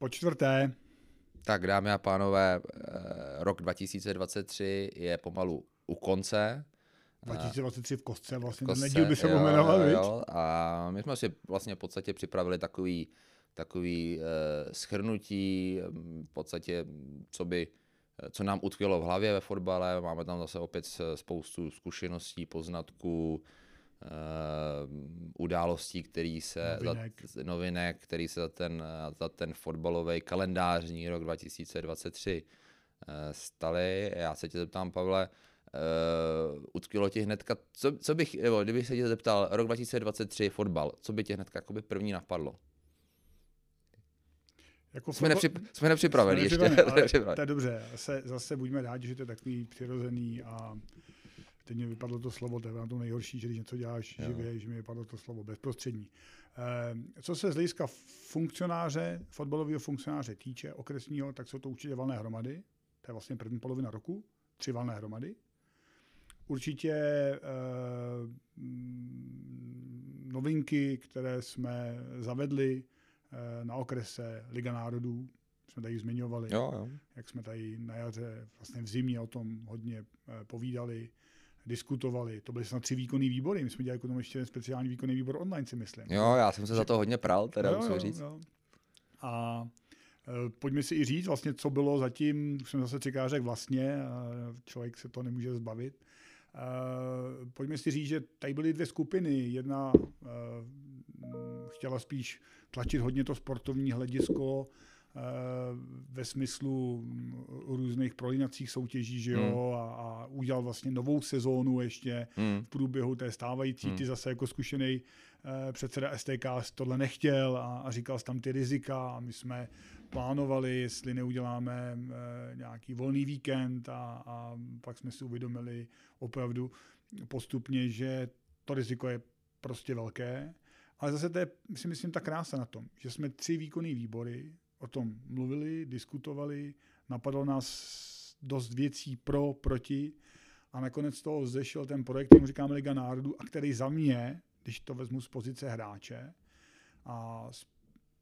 Po čtvrté. Tak dámy a pánové, eh, rok 2023 je pomalu u konce. 2023 v kostce, vlastně Kostce, ten by se jo, pomenoval, jo, jo. A my jsme si vlastně v podstatě připravili takový, takový uh, schrnutí, v podstatě, co by co nám utkvělo v hlavě ve fotbale. Máme tam zase opět spoustu zkušeností, poznatků, uh, událostí, který se Novinek. Za, novinek, který se za ten, za ten fotbalový kalendářní rok 2023 uh, staly. Já se tě zeptám, Pavle, uh, utkvělo ti hnedka, co, co bych, nebo kdybych se tě zeptal, rok 2023 fotbal, co by tě hnedka jakoby první napadlo? Jako Jsme, fotbal- nepřip, jsme nepřipraveni Jsme ještě. nepřipraveni, ale. To je dobře, zase, zase buďme rádi, že to je takový přirozený a teď mi vypadlo to slovo, to je na to nejhorší, že když něco děláš Jo. živě, že mi vypadlo to slovo bezprostřední. Eh, Co se z hlediska funkcionáře, fotbalového funkcionáře týče, okresního, tak jsou to určitě valné hromady. To je vlastně první polovina roku, tři valné hromady. Určitě eh, novinky, které jsme zavedli eh, na okrese Liga národů, jsme tady zmiňovali, Jo, jo. jak jsme tady na jaře, vlastně v zimě o tom hodně eh, povídali, diskutovali. To byly snad tři výkonný výbory. My jsme dělali k tomu ještě speciální výkonný výbor online, si myslím. Jo, já jsem se za to hodně pral, teda Jo, musím jo, říct. jo. A eh, pojďme si i říct, vlastně, co bylo zatím, už jsem zase třikrát řekl vlastně, a člověk se to nemůže zbavit. Eh, Pojďme si říct, že tady byly dvě skupiny. Jedna eh, chtěla spíš tlačit hodně to sportovní hledisko eh, ve smyslu mm, různých prolínacích soutěží, že jo, a, a udělal vlastně novou sezónu ještě Hmm. v průběhu té stávající, Hmm. ty zase jako zkušený eh, předseda STK tohle nechtěl a, a říkal jsi tam ty rizika a my jsme plánovali, jestli neuděláme eh, nějaký volný víkend a, a pak jsme si uvědomili opravdu postupně, že to riziko je prostě velké. Ale zase to je, si myslím, ta krása na tom, že jsme tři výkonné výbory o tom mluvili, diskutovali, napadlo nás dost věcí pro, proti a nakonec z toho zešel ten projekt, kterému říkáme Liga národů a který za mě, když to vezmu z pozice hráče a z,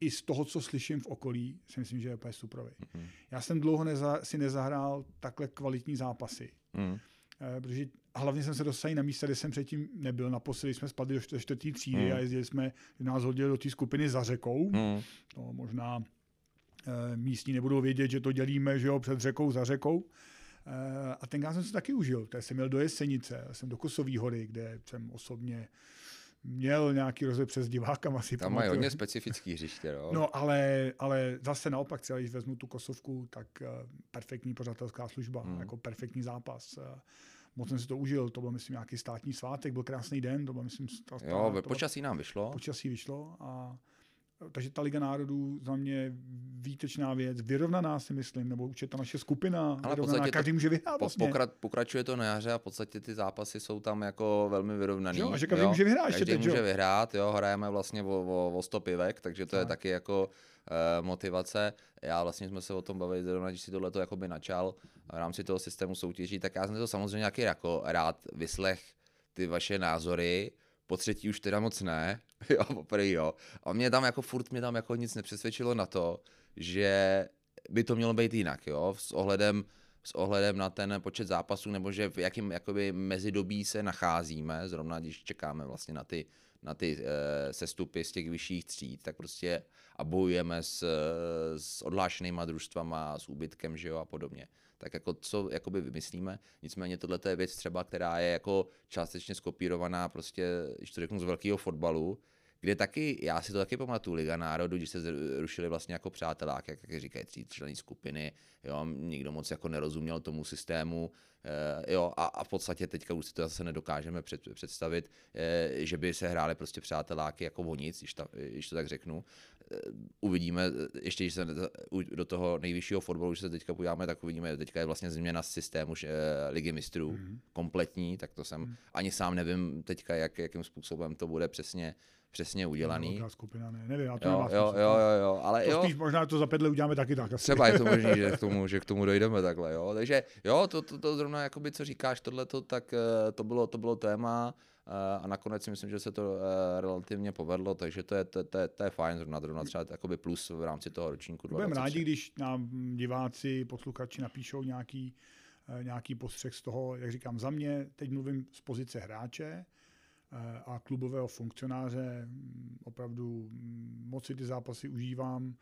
i z toho, co slyším v okolí, si myslím, že je úplně suprový. Mhm. Já jsem dlouho neza, si nezahrál takhle kvalitní zápasy. Hmm. Eh, protože a hlavně jsem se dostal na místa, kde jsem předtím nebyl. Naposledy jsme spadli do čtvrtý třídy Hmm. a jezdili jsme, nás hodili do té skupiny za řekou. Hmm. To možná místní nebudou vědět, že to dělíme že jo, před řekou za řekou. Eh, a tenkrát jsem si taky užil. To jsem měl do Jesenice, jsem do Kosový hory, kde jsem osobně měl nějaký rozhled přes divákama. Si Tam mají hodně specifický hřiště, no. No, ale, ale zase naopak, třeba když vezmu tu Kosovku, tak uh, perfektní pořadatelská služba, Hmm. jako perfektní zápas. Moc jsem si to užil, to byl, myslím, nějaký státní svátek, byl krásný den, to byl, myslím, ta, Jo, to počasí nám vyšlo. počasí vyšlo a takže ta Liga národů za mě výtečná věc, vyrovnaná si myslím, nebo určitě ta naše skupina, Ale vyrovnaná, podstatě to- každý může vyhrát vlastně. pokra, pokračuje to na jaře a v podstatě ty zápasy jsou tam jako velmi vyrovnaný. Jo, a že každý může vyhrát ještě Každý teď, že může jo? vyhrát, jo, hrajeme vlastně o, o, o 100 pivek, takže to je Tak. taky jako uh, motivace. Já vlastně jsme se o tom bavili zrovna, když si tohle to jakoby načal v rámci toho systému soutěží, tak já jsem to samozřejmě nějaký jako rád vyslech ty vaše názory, po třetí už teda moc ne, jo, poprvé jo. A mě tam jako furt mě tam jako nic nepřesvědčilo na to, že by to mělo být jinak, jo, s ohledem, s ohledem na ten počet zápasů, nebo že v jakém jakoby mezidobí se nacházíme, zrovna když čekáme vlastně na ty, na ty e, sestupy z těch vyšších tříd, tak prostě a bojujeme s, eh, s odhlášenýma družstvama, s úbytkem, že jo, a podobně. Tak jako co jakoby vymyslíme, nicméně tohle je věc třeba, která je jako částečně skopírovaná prostě, když to řeknu z velkého fotbalu, kde taky, já si to taky pamatuju, Liga národů, když se rušili vlastně jako přátelák, jak, jak říkají, tří člení skupiny, jo, nikdo moc jako nerozuměl tomu systému, eh, jo, a, a v podstatě teďka už si to zase nedokážeme před, představit, eh, že by se hráli prostě přáteláky jako o nic, když, ta, když to tak řeknu. Eh, uvidíme, ještě když se do toho nejvyššího fotbalu, když se teďka podíváme, tak uvidíme, teďka je vlastně změna systému eh, ligy mistrů, Mhm. kompletní, tak to jsem ani sám nevím teďka, jak, jakým způsobem to bude přesně, přesně udělaný. Velká skupina, ne, nevím, já to Jo, nemám jo, jo, jo, jo, ale To jo, spíš možná to za pět let uděláme taky tak. Asi. třeba je to možné, že k tomu, že k tomu dojdeme takhle, jo. Takže jo, to, to, to zrovna, jakoby, co říkáš, tohle tak eh, to bylo, to bylo téma a nakonec si myslím, že se to relativně povedlo, takže to je, to, to, je, to je fajn zrovna, zrovna třeba jakoby plus v rámci toho ročníku. Budeme rádi, když nám diváci, posluchači napíšou nějaký, nějaký postřeh z toho, jak říkám, za mě, teď mluvím z pozice hráče, a klubového funkcionáře. Opravdu moc si ty zápasy užívám.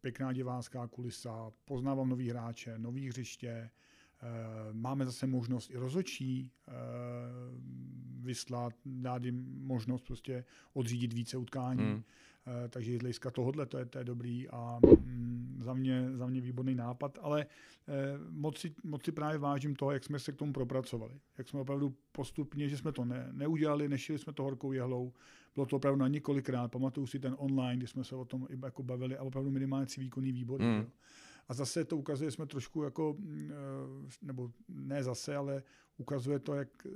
Pěkná divácká kulisa, poznávám nový hráče, nový hřiště, máme zase možnost i rozočí vyslat, dát jim možnost prostě odřídit více utkání. Hmm. Eh, takže z hlediska tohohle to je, to je dobrý a mm, za, mě, za mě výborný nápad, ale eh, moc si, moc si právě vážím toho, jak jsme se k tomu propracovali. Jak jsme opravdu postupně, že jsme to ne, neudělali, nešili jsme to horkou jehlou, bylo to opravdu na několikrát, pamatuju si ten online, kdy jsme se o tom i jako bavili a opravdu minimálně výkonný výbor. Hmm. A zase to ukazuje, jsme trošku jako, mm, eh, nebo ne zase, ale ukazuje to, jak eh,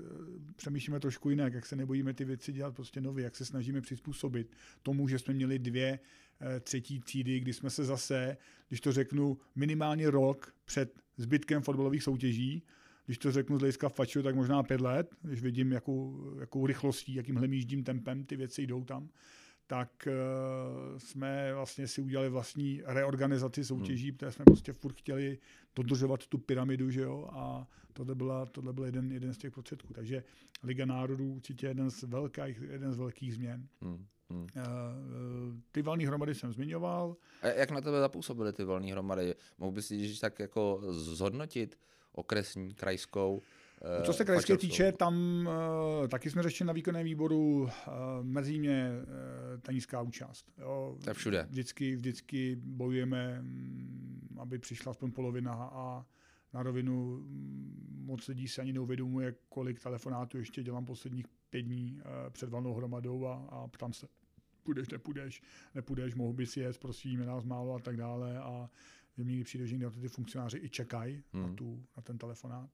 přemýšlíme trošku jinak, jak se nebojíme ty věci dělat prostě nově, jak se snažíme přizpůsobit tomu, že jsme měli dvě eh, třetí třídy, kdy jsme se zase, když to řeknu, minimálně rok před zbytkem fotbalových soutěží, když to řeknu z hlediska faču, tak možná pět let, když vidím, jakou, jakou rychlostí, jakým hlemíždím tempem ty věci jdou tam, tak uh, jsme vlastně si udělali vlastní reorganizaci soutěží, hmm. které jsme prostě furt chtěli dodržovat tu pyramidu, že jo, a tohle, byla, tohle byl jeden, jeden z těch prostředků. Takže Liga národů určitě jeden z velkých, jeden z velkých změn. Hmm. Hmm. Uh, ty valní hromady jsem zmiňoval. A jak na tebe zapůsobily ty valní hromady? Mohl bys si tak jako zhodnotit okresní, krajskou? No, co se krajské týče, tam uh, taky jsme řešili na výkonném výboru, uh, mrzí mě uh, ta nízká účast. Jo. To je všude. Vždycky, vždycky bojujeme, um, aby přišla aspoň polovina a na rovinu um, moc lidí se ani neuvědomuje, kolik telefonátů ještě dělám posledních pět dní uh, před valnou hromadou a, a ptám se, půjdeš, nepůjdeš, nepůjdeš, mohl bys jet, prosím, je nás málo a tak dále a že mi přijde, že ty funkcionáři i čekají hmm. na, tu, na ten telefonát.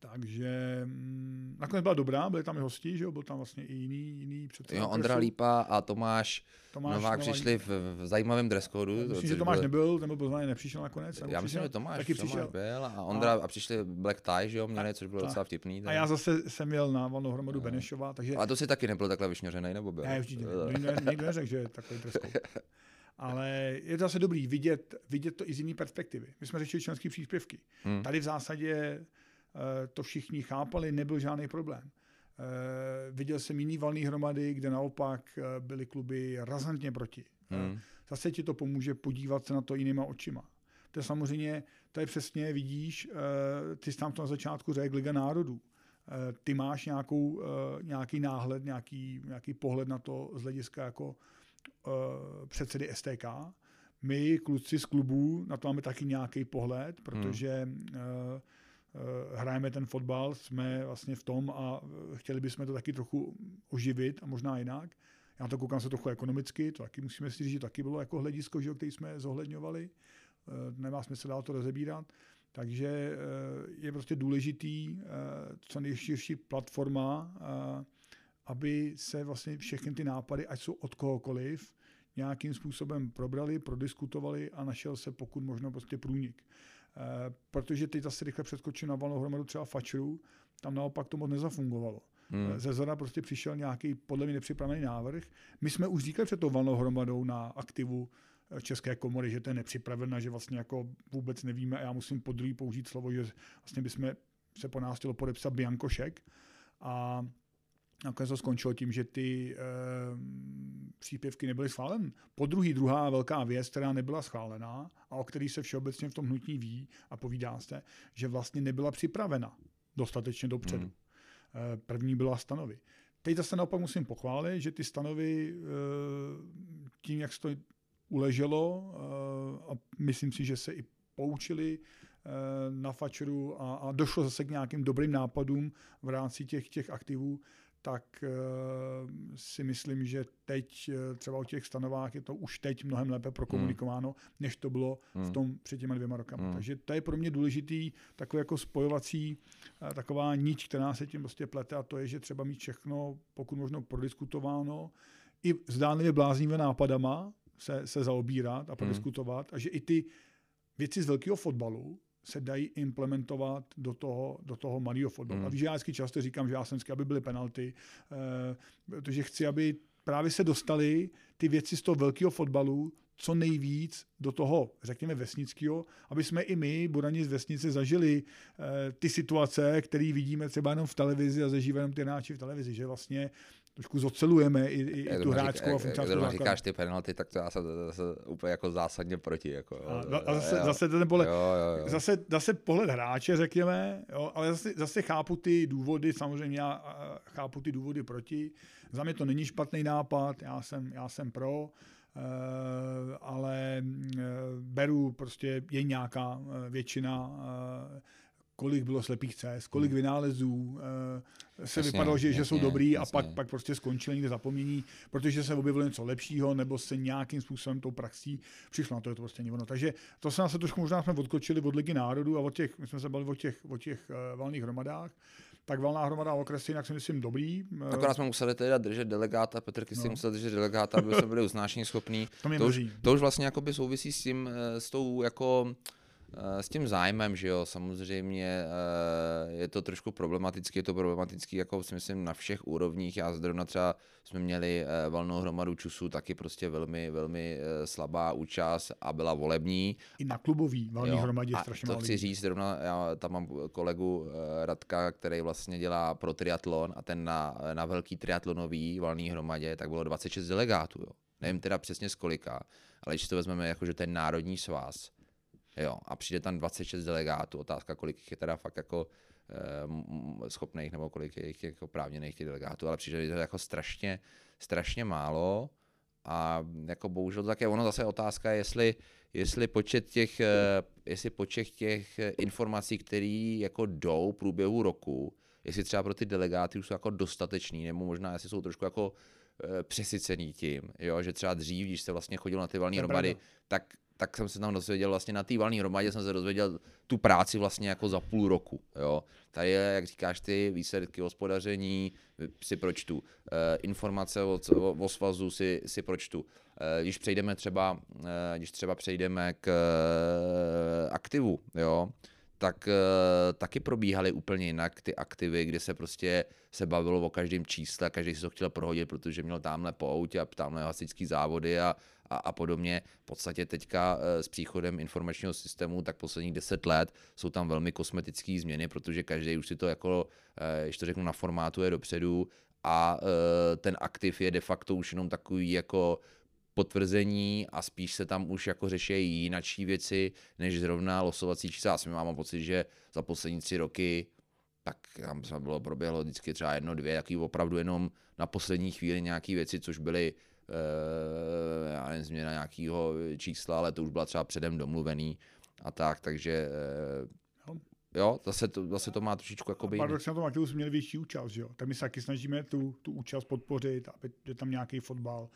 Takže mm, nakonec byla dobrá, byli tam i hosti, že jo, byl tam vlastně i jiný, jiný předseda. Jo, Ondra Lípa a Tomáš, Tomáš Novák Nová přišli v, v zajímavém dress code. Myslím, že Tomáš byl... nebyl, ten byl pozvaný, nepřišel nakonec. Já myslím, že Tomáš, taky Tomáš přišel. byl a Ondra a, a přišli black tie, že jo, měli, což bylo docela vtipný. Tak. A já zase jsem jel na valnou hromadu no. Benešova, takže... A to si taky nebyl takhle vyšňořený, nebo byl? Ne, určitě. Nikdo neřekl, že je takový dress code. Ale je to zase dobrý vidět, vidět to i z jiné perspektivy. My jsme řešili členské příspěvky. Hmm. Tady v zásadě to všichni chápali, nebyl žádný problém. Eh, viděl jsem jiný valný hromady, kde naopak eh, byly kluby razantně proti. Hmm. Zase ti to pomůže podívat se na to jinýma očima. To je samozřejmě, to je přesně, vidíš, ty jsi tam to na začátku řekl Liga národů. Ty máš nějakou, nějaký náhled, nějaký, nějaký pohled na to z hlediska jako předsedy STK. My, kluci z klubů, na to máme taky nějaký pohled, protože hmm Eh, hrajeme ten fotbal, jsme vlastně v tom a eh, chtěli bychom to taky trochu oživit a možná jinak. Já to koukám se trochu ekonomicky, to taky musíme si říct, že taky bylo jako hledisko, že, který jsme zohledňovali. Eh, nemá smysl dál to rozebírat. Takže je prostě důležitý co nejširší platforma, aby se vlastně všechny ty nápady, ať jsou od kohokoliv, nějakým způsobem probrali, prodiskutovali a našel se pokud možno prostě průnik. Eh, protože teď zase rychle přeskočím na valnou hromadu třeba fačru, tam naopak to moc nezafungovalo. Hmm. Eh, ze zora prostě přišel nějaký podle mě nepřipravený návrh. My jsme už říkali před tou valnou hromadou na aktivu eh, České komory, že to je nepřipravené, že vlastně jako vůbec nevíme a já musím po druhý použít slovo, že vlastně bychom se po nás chtělo podepsat Biankošek a Nakonec to skončilo tím, že ty e, příspěvky nebyly schváleny. Po druhý, druhá velká věc, která nebyla schválená a o který se všeobecně v tom hnutí ví a povídá se, že vlastně nebyla připravena dostatečně dopředu. Hmm. E, první byla stanovy. Teď zase naopak musím pochválit, že ty stanovy e, tím, jak se to uleželo, e, a myslím si, že se i poučili na fačeru a, a došlo zase k nějakým dobrým nápadům v rámci těch, těch aktivů, tak uh, si myslím, že teď uh, třeba o těch stanovách je to už teď mnohem lépe prokomunikováno, hmm. než to bylo hmm. v tom před těma dvěma rokama. Hmm. Takže to je pro mě důležitý takový jako spojovací taková nič, která se tím prostě plete a to je, že třeba mít všechno pokud možno prodiskutováno i zdánlivě bláznivě nápadama se, se zaobírat a hmm. prodiskutovat hmm. a že i ty věci z velkého fotbalu se dají implementovat do toho, do toho malého fotbalu. Hmm. A víš, já vždycky často říkám, že já jsem vždycky, aby byly penalty, eh, protože chci, aby právě se dostali ty věci z toho velkého fotbalu co nejvíc do toho, řekněme, vesnického, aby jsme i my, Burani z vesnice, zažili eh, ty situace, které vidíme třeba jenom v televizi a zažívají jenom ty hráči v televizi, že vlastně trošku zocelujeme i, i, i tu hráčku a funkčářskou Jak říkáš ty penalty, tak to já jsem zase úplně jako zásadně proti. Jako, a, a zase, jo. zase ten pohled, jo, jo, jo. Zase, zase pohled hráče, řekněme, jo, ale zase, zase chápu ty důvody, samozřejmě já chápu ty důvody proti. Za mě to není špatný nápad, já jsem, já jsem pro, Uh, ale uh, beru prostě je nějaká uh, většina kolik bylo slepých cest, kolik hmm. vynálezů uh, se jasně, vypadalo, že, jasně, že jsou dobrý jasně. a pak, pak prostě skončili někde zapomnění, protože se objevilo něco lepšího nebo se nějakým způsobem tou praxí přišlo na to, je to prostě ono. Takže to se nás trošku možná jsme odkočili od Ligy národů a od těch, my jsme se bavili o těch, o těch uh, valných hromadách, tak valná hromada okresy, jinak si myslím dobrý. Akorát jsme museli teda držet delegáta, Petr Kysy no. musel držet delegáta, aby jsme byli usnášení schopní. To, to, už, to už vlastně souvisí s tím, eh, s tou jako Eh, s tím zájmem, že jo, samozřejmě eh, je to trošku problematický, je to problematický jako si myslím na všech úrovních, já zrovna třeba jsme měli eh, valnou hromadu čusu, taky prostě velmi, velmi slabá účast a byla volební. I na klubový valný jo, hromadě strašně to chci říct, zrovna já tam mám kolegu Radka, který vlastně dělá pro triatlon a ten na, na velký triatlonový valný hromadě, tak bylo 26 delegátů, jo. Nevím teda přesně z kolika, ale když to vezmeme jako, že ten národní svaz, Jo, a přijde tam 26 delegátů, otázka, kolik je teda fakt jako e, schopných, nebo kolik je jich jako právněných těch delegátů, ale přijde to jako strašně, strašně málo a jako bohužel také ono zase otázka, jestli, jestli počet těch, e, jestli počet těch informací, které jako jdou v průběhu roku, jestli třeba pro ty delegáty už jsou jako dostatečný, nebo možná jestli jsou trošku jako přesycený tím, jo, že třeba dřív, když jste vlastně chodil na ty valné hromady, tak tak jsem se tam dozvěděl vlastně na té valné hromadě jsem se dozvěděl tu práci vlastně jako za půl roku. Jo. Tady je, jak říkáš ty, výsledky hospodaření si pročtu, e, informace o, o, svazu si, si pročtu. E, když přejdeme třeba, e, když třeba přejdeme k e, aktivu, jo, tak e, taky probíhaly úplně jinak ty aktivy, kde se prostě se bavilo o každém čísle, každý si to chtěl prohodit, protože měl tamhle pouť a tamhle hasičský závody a, a, a podobně. V podstatě teďka e, s příchodem informačního systému, tak posledních deset let jsou tam velmi kosmetické změny, protože každý už si to jako, e, když to řeknu na formátu, je dopředu a ten aktiv je de facto už jenom takový jako potvrzení a spíš se tam už jako řeší jinačí věci, než zrovna losovací čísla. Já si mám pocit, že za poslední tři roky tak tam se bylo, proběhlo vždycky třeba jedno, dvě, jaký opravdu jenom na poslední chvíli nějaké věci, což byly e, já nevím, změna nějakého čísla, ale to už byla třeba předem domluvený a tak, takže e, jo, zase to, zase to má trošičku jako Paradoxně na tom aktivu jsme měli větší účast, jo. Tak my se taky snažíme tu, tu účast podpořit, aby je tam nějaký fotbal,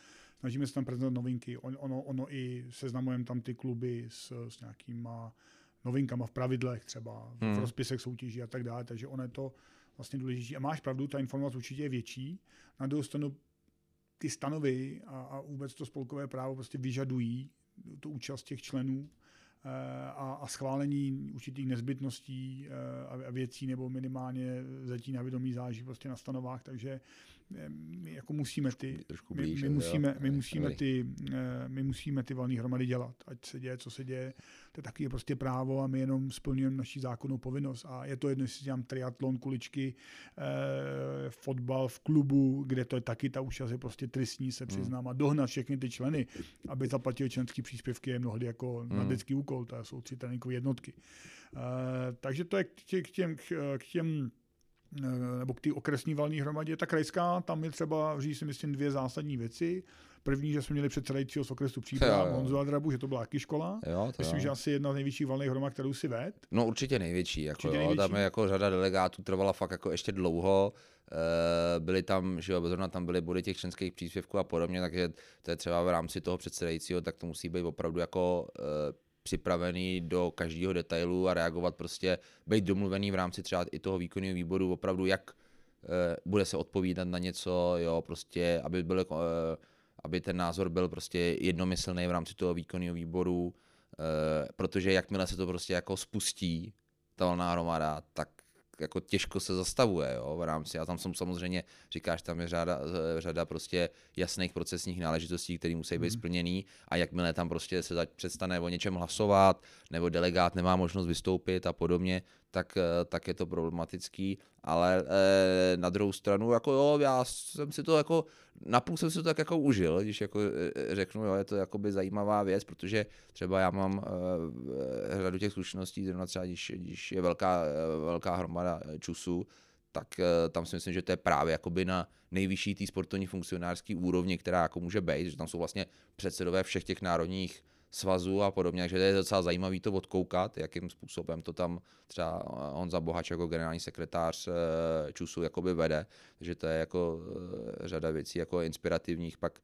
snažíme se tam prezentovat novinky. On, ono, ono i seznamujeme tam ty kluby s, s nějakýma novinkama v pravidlech třeba, hmm. v rozpisech soutěží a tak dále, takže ono je to vlastně důležité. A máš pravdu, ta informace určitě je větší. Na druhou stranu ty stanovy a, a vůbec to spolkové právo prostě vyžadují tu účast těch členů eh, a, a schválení určitých nezbytností eh, a věcí nebo minimálně zetí na vědomí záží prostě na stanovách, takže jako musíme ty, blíž, my, my, musíme, my, musíme ty, eh, my musíme ty valné hromady dělat, ať se děje, co se děje, to je taky prostě právo a my jenom splňujeme naši zákonnou povinnost a je to jedno, jestli dělám triatlon, kuličky, eh, fotbal v klubu, kde to je taky ta účast je prostě tristní, se hmm. přiznám, a dohnat všechny ty členy, aby zaplatili členské příspěvky je mnohdy jako hmm. na dětský úkol, to jsou tři tréninkové jednotky. Eh, takže to je k těm, k těm, k těm Eh, nebo k té okresní valní hromadě. Ta krajská, tam je třeba říct si myslím dvě zásadní věci. První, že jsme měli předsedajícího z okresu příprav, Honzu Adrabu, že to byla taky škola. Jo, to Myslím, jo. že asi jedna z největších valných hromad, kterou si ved. No určitě největší. Jako, určitě jo, největší. Tam je jako řada delegátů trvala fakt jako ještě dlouho. E, byly tam, že jo, zrovna tam byly body těch členských příspěvků a podobně, takže to je třeba v rámci toho předsedajícího, tak to musí být opravdu jako e, připravený do každého detailu a reagovat prostě, být domluvený v rámci třeba i toho výkonného výboru opravdu, jak e, bude se odpovídat na něco, jo, prostě, aby, byl, e, aby ten názor byl prostě jednomyslný v rámci toho výkonného výboru, protože jakmile se to prostě jako spustí, ta valná hromada, tak jako těžko se zastavuje jo, v rámci. A tam jsou samozřejmě, říkáš, tam je řada, řada prostě jasných procesních náležitostí, které musí být mm. splněný a jakmile tam prostě se přestane o něčem hlasovat, nebo delegát nemá možnost vystoupit a podobně, tak, eh, tak je to problematický, ale eh, na druhou stranu, jako jo, já jsem si to jako, napůl jsem si to tak jako užil, když jako eh, řeknu, jo, je to jakoby zajímavá věc, protože třeba já mám eh, řadu těch zkušeností, zrovna třeba když, když je velká, eh, velká hromada čusů, tak eh, tam si myslím, že to je právě jakoby na nejvyšší té sportovní funkcionářské úrovni, která jako může být, že tam jsou vlastně předsedové všech těch národních svazu a podobně, takže to je docela zajímavý to odkoukat, jakým způsobem to tam třeba Honza Bohač jako generální sekretář eh, ČUSu jakoby vede, takže to je jako eh, řada věcí jako inspirativních pak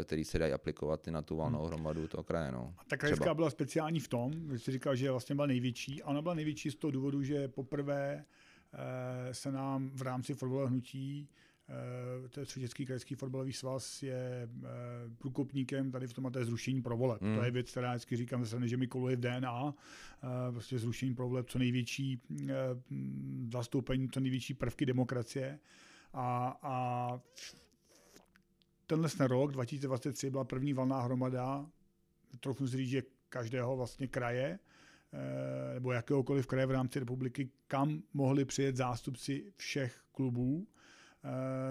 eh, který se dají aplikovat i na tu valnou hmm. hromadu toho kraje. No. A ta krajská byla speciální v tom, že jsi říkal, že vlastně byla největší. A ona byla největší z toho důvodu, že poprvé se nám v rámci fotbalového hnutí to je Středecký krajský fotbalový svaz je eh, průkopníkem tady v tom a to je zrušení provoleb. Mm. To je věc, která vždycky říkám zase, že mi koluje v DNA, eh, prostě zrušení provoleb, co největší zastoupení, co největší prvky demokracie. A, a tenhle ten rok, 2023, byla první valná hromada, trochu si říct, že každého vlastně kraje, nebo jakéhokoliv kraje v rámci republiky, kam mohli přijet zástupci všech klubů Eh,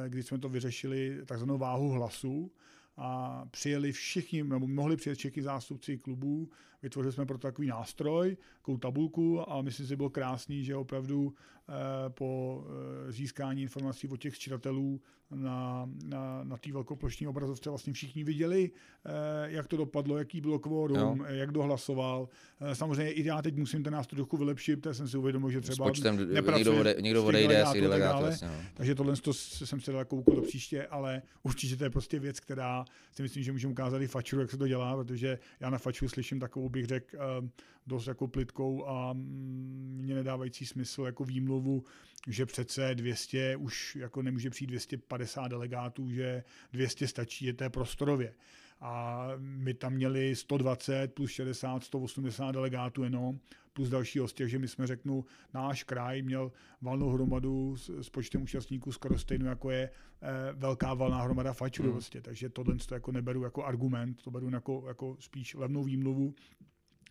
kdy jsme to vyřešili takzvanou váhu hlasu a přijeli všichni, nebo mohli přijet všichni zástupci klubů, vytvořili jsme pro takový nástroj, takovou tabulku a myslím si, že bylo krásný, že opravdu eh, po eh, získání informací od těch čitatelů na, na, na té velkoplošní obrazovce vlastně všichni viděli, eh, jak to dopadlo, jaký bylo kvórum, jak dohlasoval. Samozřejmě i já teď musím ten nástroj trochu vylepšit, protože jsem si uvědomil, že třeba počtem, někdo, ode, někdo odejde, si delegát, vlastně, no. Takže tohle to jsem si dal úkol do příště, ale určitě to je prostě věc, která si myslím, že můžeme ukázat i fačuru, jak se to dělá, protože já na fačuru slyším takovou, bych řekl, eh, dost jako plitkou a mm, mě nedávající smysl jako výmluvu, že přece 200 už jako nemůže přijít 250 delegátů, že 200 stačí, je to prostorově. A my tam měli 120 plus 60, 180 delegátů jenom, plus další hosty, že my jsme řeknu, náš kraj měl valnou hromadu s, s počtem účastníků skoro stejnou, jako je eh, velká valná hromada fačů hmm. takže tohle to jako neberu jako argument, to beru jako, jako spíš levnou výmluvu,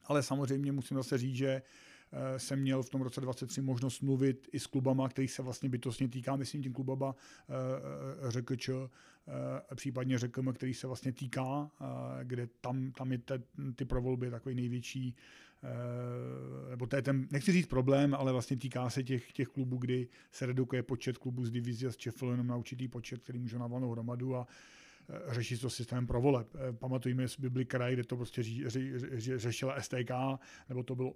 ale samozřejmě musím zase říct, že eh, jsem měl v tom roce 23 možnost mluvit i s klubama, který se vlastně bytostně týká, myslím tím klubama eh, eh, ČR, případně řekl, který se vlastně týká, kde tam, tam je te, ty provolby takový největší, nebo to je ten, nechci říct problém, ale vlastně týká se těch, těch klubů, kdy se redukuje počet klubů z divize z Čefl jenom na určitý počet, který může na valnou hromadu a Eh, řešit to systémem pro voleb. Eh, pamatujeme si Bibli kraj, kde to prostě ří, ří, ří, řešila STK, nebo to bylo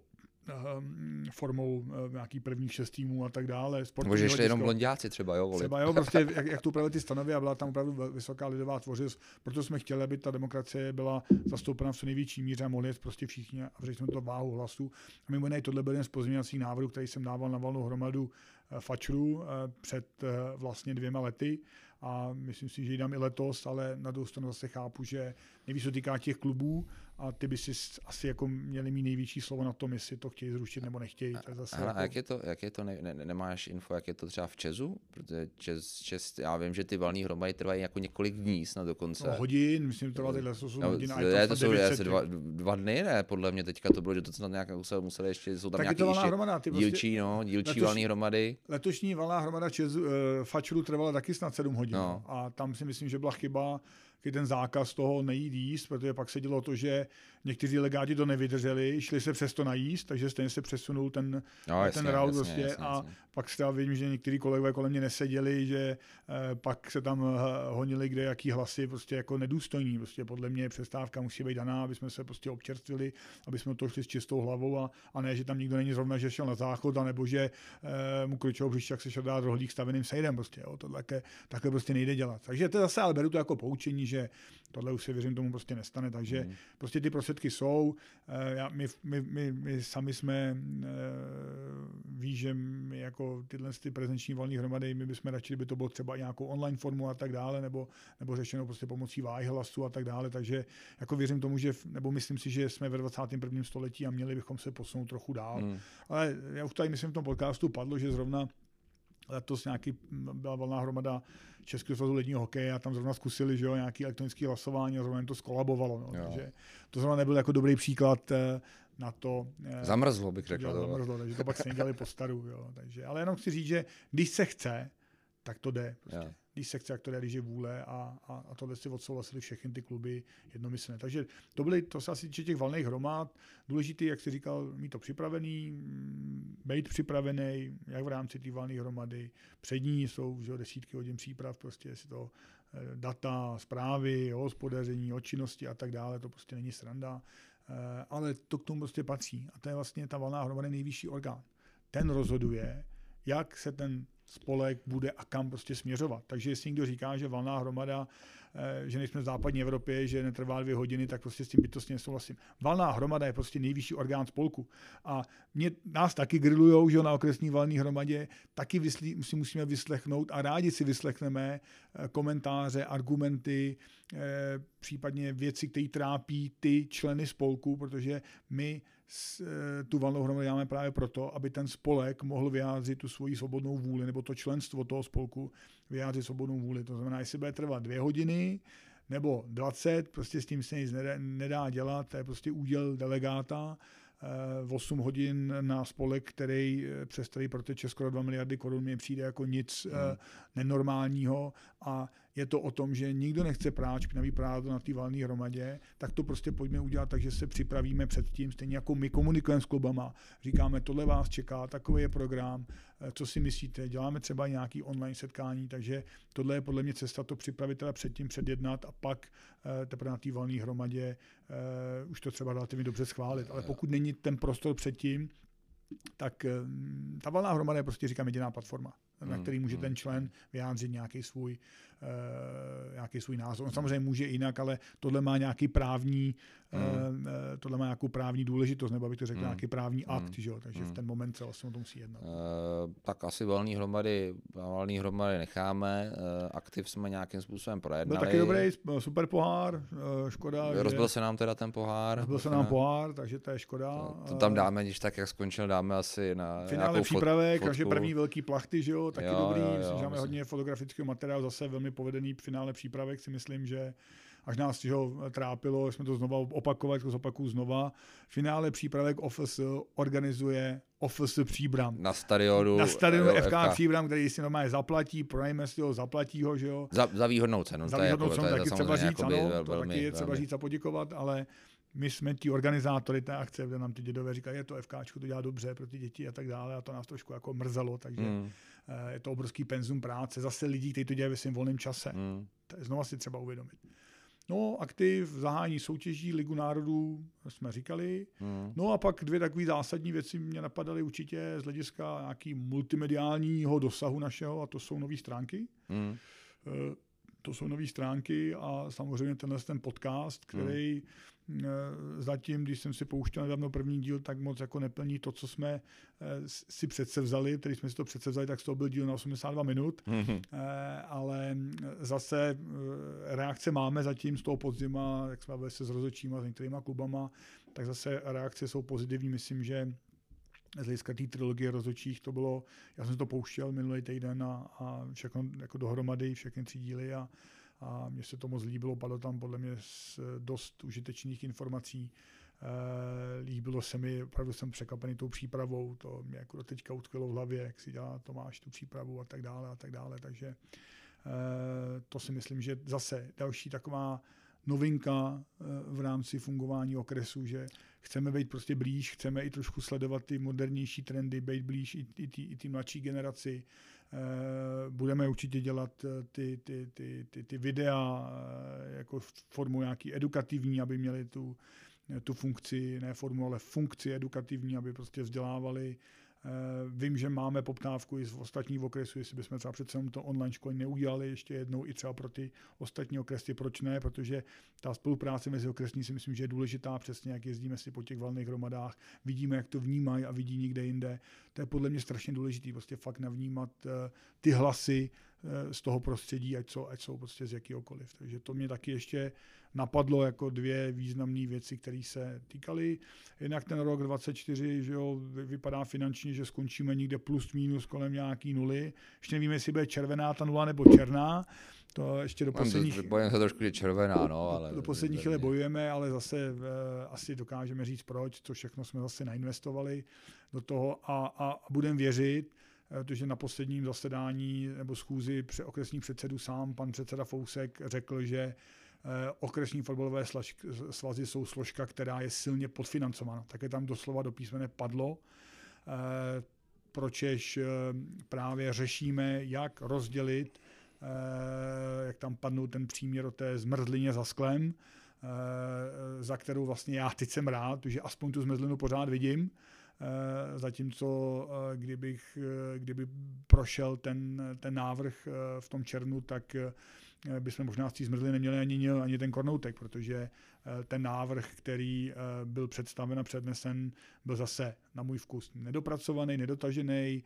formou uh, nějaký prvních šest týmů a tak dále. Že ještě jenom blondiáci třeba, jo, volit. Třeba, jo, prostě jak, jak tu upravili ty stanovy a byla tam opravdu vysoká lidová tvořivost, proto jsme chtěli, aby ta demokracie byla zastoupena v co největší míře a mohli jet prostě všichni a řešili jsme to váhu hlasu. A mimo jiné, tohle byl jeden z pozměňovacích návrhů, který jsem dával na valnou hromadu Fačru před vlastně dvěma lety a myslím si, že ji dám i letos, ale na druhou stranu zase chápu, že nejvíc se týká těch klubů a ty by si asi jako měli mít největší slovo na tom, jestli to chtějí zrušit nebo nechtějí. To je zase Hele, jako... a jak je to, jak je to ne, ne, nemáš info, jak je to třeba v Česu? Protože Čes, Čes, já vím, že ty valné hromady trvají jako několik dní snad dokonce. No, hodin, myslím, že trvá tyhle 8 no, hodin. Je, to jsou je, dva, dva, dny, ne? Podle mě teďka to bylo, že to snad nějak museli, museli ještě, jsou tam tak nějaké ještě hromada, ty prostě, dílčí, no, dílčí valné hromady. Letošní valná hromada Čes, uh, Fačru trvala taky snad 7 hodin. No. A tam si myslím, že byla chyba, ten zákaz toho nejít jíst, protože pak se dělo to, že někteří legáti to nevydrželi, šli se přesto najíst, takže stejně se přesunul ten, no, jasně, ten prostě jasně, a jasně. pak se třeba vím, že někteří kolegové kolem mě neseděli, že eh, pak se tam eh, honili kde jaký hlasy prostě jako nedůstojní. Prostě podle mě přestávka musí být daná, aby jsme se prostě občerstvili, aby jsme to šli s čistou hlavou a, a ne, že tam nikdo není zrovna, že šel na záchod, a nebo že eh, mu kročil příště, jak se šel dát rohlík staveným sejdem. Prostě, jo. To také, také prostě nejde dělat. Takže to zase ale beru to jako poučení, že tohle už si věřím tomu prostě nestane, takže mm. prostě ty prostředky jsou, eh, já, my, my, my, my sami jsme eh, ví, že my jako tyhle ty prezenční volné hromady, my bychom radši, by to bylo třeba nějakou online formu a tak dále, nebo, nebo řešeno prostě pomocí váhy hlasu a tak dále, takže jako věřím tomu, že, nebo myslím si, že jsme ve 21. století a měli bychom se posunout trochu dál. Mm. Ale já už tady myslím v tom podcastu padlo, že zrovna letos nějaký byla volná hromada Českého svazu ledního hokeje a tam zrovna zkusili, že jo, nějaký elektronický hlasování a zrovna to skolabovalo. No. Takže to zrovna nebyl jako dobrý příklad eh, na to. Eh, zamrzlo bych řekl. Zamrzlo, takže to pak se dělali po staru. Jo. Takže, ale jenom chci říct, že když se chce, tak to jde. Prostě. Když se chce, jak to jde, když je vůle a, a, a tohle si odsouhlasili všechny ty kluby jednomyslně. Takže to byly, to se asi týče těch valných hromad. Důležité, jak jsi říkal, mít to připravený, mm, být připravený, jak v rámci té valné hromady. Přední jsou že, desítky hodin příprav, prostě jestli to eh, data, zprávy, hospodaření, o činnosti a tak dále, to prostě není sranda. Eh, ale to k tomu prostě patří. A to je vlastně ta valná hromada nejvyšší orgán. Ten rozhoduje, jak se ten spolek bude a kam prostě směřovat. Takže jestli někdo říká, že valná hromada, eh, že nejsme v západní Evropě, že netrvá dvě hodiny, tak prostě s tím bytostně nesouhlasím. Valná hromada je prostě nejvyšší orgán spolku. A mě, nás taky grillujou, že na okresní valné hromadě, taky vyslí, si musíme vyslechnout a rádi si vyslechneme eh, komentáře, argumenty, eh, případně věci, které trápí ty členy spolku, protože my tu valnou hromadu děláme právě proto, aby ten spolek mohl vyjádřit tu svoji svobodnou vůli, nebo to členstvo toho spolku vyjádřit svobodnou vůli. To znamená, jestli bude trvat dvě hodiny, nebo 20, prostě s tím se nic nedá dělat, to je prostě úděl delegáta, 8 eh, hodin na spolek, který eh, přes který proteče skoro 2 miliardy korun, mi přijde jako nic hmm. nenormálního a je to o tom, že nikdo nechce prát špinavý prádlo na té valné hromadě, tak to prostě pojďme udělat tak, že se připravíme předtím, stejně jako my komunikujeme s klubama, říkáme, tohle vás čeká, takový je program, eh, co si myslíte, děláme třeba nějaký online setkání, takže tohle je podle mě cesta to připravit teda předtím, předjednat a pak eh, teprve na té valné hromadě uh, už to třeba relativně dobře schválit. Ale pokud není ten prostor předtím, tak ta valná hromada je prostě, říkám, jediná platforma, na hmm, který může hmm. ten člen vyjádřit nějaký svůj nějaký svůj názor. On samozřejmě může jinak, ale tohle má nějaký právní, mm. tohle má nějakou právní důležitost, nebo abych to řekl, mm. nějaký právní akt, mm. že jo? takže mm. v ten moment se vlastně o tom musí jednat. Uh, tak asi volný hromady, volný hromady necháme, uh, aktiv jsme nějakým způsobem projednali. Byl taky dobrý, super pohár, uh, škoda. Rozbil že... se nám teda ten pohár. Rozbil se nám pohár, takže to je škoda. To, to tam dáme, když tak, jak skončil, dáme asi na Finále přípravek, takže první velký plachty, že jo, taky jo, dobrý, jo, jo, myslím, hodně fotografického materiálu, zase velmi povedený finále přípravek si myslím, že až nás ho trápilo, jsme to znova opakovat, to zopakuju znova. Finále přípravek OFS organizuje OFS Příbram. Na stadionu. Na stadionu FK, FK Příbram, který si normálně zaplatí, pronajme si ho, zaplatí ho, že jo. Za, za výhodnou cenu. Za výhodnou cenu, to je taky třeba říct, ano, velmi, to taky je třeba velmi. říct a poděkovat, ale my jsme ti organizátory té akce, kde nám ty dědové říkají, je to FK, to dělá dobře pro ty děti a tak dále a to nás trošku jako mrzelo, takže mm. Je to obrovský penzum práce, zase lidí, kteří to dělají ve svém volném čase. Mm. To je znova si třeba uvědomit. No, aktiv, zahání soutěží, Ligu národů jsme říkali. Mm. No a pak dvě takové zásadní věci mě napadaly určitě z hlediska nějaký multimediálního dosahu našeho a to jsou nové stránky. Mm. To jsou nové stránky a samozřejmě tenhle ten podcast, který mm Eh, zatím, když jsem si pouštěl nedávno první díl, tak moc jako neplní to, co jsme eh, si přece vzali, který jsme si to přece vzali, tak z toho byl díl na 82 minut, mm-hmm. ale zase reakce máme zatím z toho podzima, jak jsme se s rozočíma, s některýma klubama, tak zase reakce jsou pozitivní, myslím, že z hlediska té trilogie rozočích to bylo, já jsem to pouštěl minulý týden a, a všechno jako dohromady, všechny tři díly a a mně se to moc líbilo, padlo tam podle mě dost užitečných informací. E, líbilo se mi, opravdu jsem překvapený tou přípravou, to mě jako do teďka utkvělo v hlavě, jak si dělá Tomáš tu přípravu a tak dále a tak dále, takže e, to si myslím, že zase další taková novinka e, v rámci fungování okresu, že chceme být prostě blíž, chceme i trošku sledovat ty modernější trendy, být blíž i, i, i, i ty mladší generaci, Eh, budeme určitě dělat eh, ty, ty, ty, ty, ty videa eh, jako formu nějaký edukativní, aby měli tu, tu funkci, ne formu, ale funkci edukativní, aby prostě vzdělávali Vím, že máme poptávku i z ostatních okresů, jestli bychom třeba přece to online školení neudělali ještě jednou i třeba pro ty ostatní okresy, proč ne, protože ta spolupráce mezi okresní si myslím, že je důležitá, přesně jak jezdíme si po těch valných hromadách, vidíme, jak to vnímají a vidí někde jinde. To je podle mě strašně důležité, prostě fakt navnímat ty hlasy z toho prostředí, ať jsou, ať jsou prostě z jakýhokoliv. Takže to mě taky ještě napadlo jako dvě významné věci, které se týkaly. Jednak ten rok 24, že jo, vypadá finančně, že skončíme někde plus minus kolem nějaký nuly. Ještě nevíme, jestli bude červená ta nula nebo černá. To ještě do posledních... Bojím se trošku, že červená, no, ale... Do poslední chvíle bojujeme, ale zase e, asi dokážeme říct proč, co všechno jsme zase nainvestovali do toho a, a, budeme věřit, eh, protože na posledním zasedání nebo schůzi pře okresních předsedů sám pan předseda Fousek řekl, že Eh, okresní fotbalové svazy jsou složka, která je silně podfinancovaná. Také tam doslova do písmene padlo, pročež právě řešíme, jak rozdělit, jak tam padnou ten příměr o té zmrzlině za sklem, za kterou vlastně já teď jsem rád, že aspoň tu zmrzlinu pořád vidím, zatímco kdybych, kdyby prošel ten, ten návrh v tom červnu, tak Eh, bychom možná z té zmrzliny neměli ani, ani ten kornoutek, protože eh, ten návrh, který eh, byl představen a přednesen, byl zase na můj vkus nedopracovaný, nedotažený,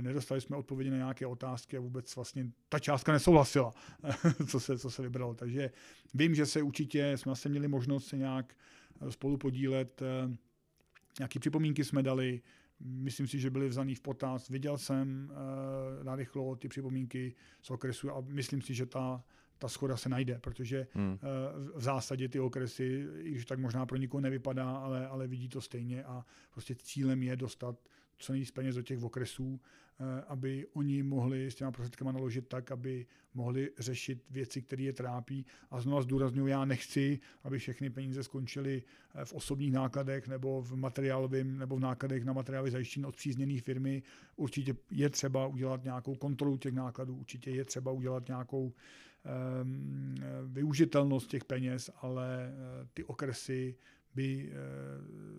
nedostali jsme odpovědi na nějaké otázky a vůbec vlastně ta částka nesouhlasila, co se, co se vybralo. Takže vím, že se určitě, jsme asi měli možnost se nějak spolu podílet, nějaké připomínky jsme dali, Myslím si, že byly vzaný v potaz. Viděl jsem uh, narychlo ty připomínky z okresu a myslím si, že ta, ta schoda se najde, protože hmm. uh, v zásadě ty okresy, i když tak možná pro nikoho nevypadá, ale, ale vidí to stejně a prostě cílem je dostat co nejvíc peněz do těch okresů, eh, aby oni mohli s těma prostředkama naložit tak, aby mohli řešit věci, které je trápí. A znovu zdůraznuju, já nechci, aby všechny peníze skončily eh, v osobních nákladech nebo v materiálovém nebo v nákladech na materiály zajištění od přízněné firmy. Určitě je třeba udělat nějakou kontrolu těch nákladů, určitě je třeba udělat nějakou um, využitelnost těch peněz, ale ty okresy by, e,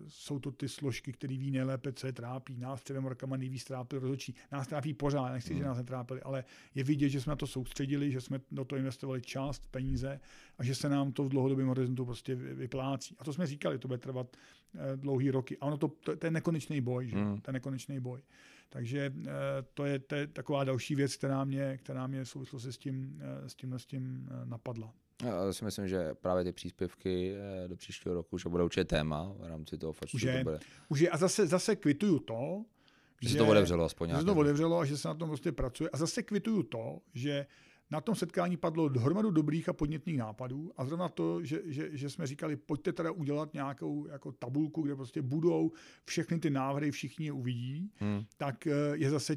jsou to ty složky, které ví nejlépe, co je trápí. Nás třemi rokama nejvíc trápili rozhodčí. Nás trápí pořád, nechci, hmm. že nás netrápili, ale je vidět, že jsme na to soustředili, že jsme do toho investovali část peníze a že se nám to v dlouhodobém horizontu prostě vyplácí. A to jsme říkali, to bude trvat e, dlouhý roky. A ono to, to, to je nekonečný boj, že? Hmm. To je nekonečný boj. Takže e, to je, to je taková další věc, která mě, která mě v souvislosti s tím, s tím, s tím napadla. Já si myslím, že právě ty příspěvky eh, do příštího roku už bude určitě téma v rámci toho fačtu. Už je, to bude. už je. A zase, zase kvituju to, že, že se to odevřelo aspoň Že se to odevřelo a že se na tom prostě pracuje. A zase kvituju to, že na tom setkání padlo dohromadu dobrých a podnětných nápadů a zrovna to, že, že, že jsme říkali, pojďte teda udělat nějakou jako tabulku, kde prostě budou všechny ty návrhy, všichni je uvidí, hmm. tak eh, je zase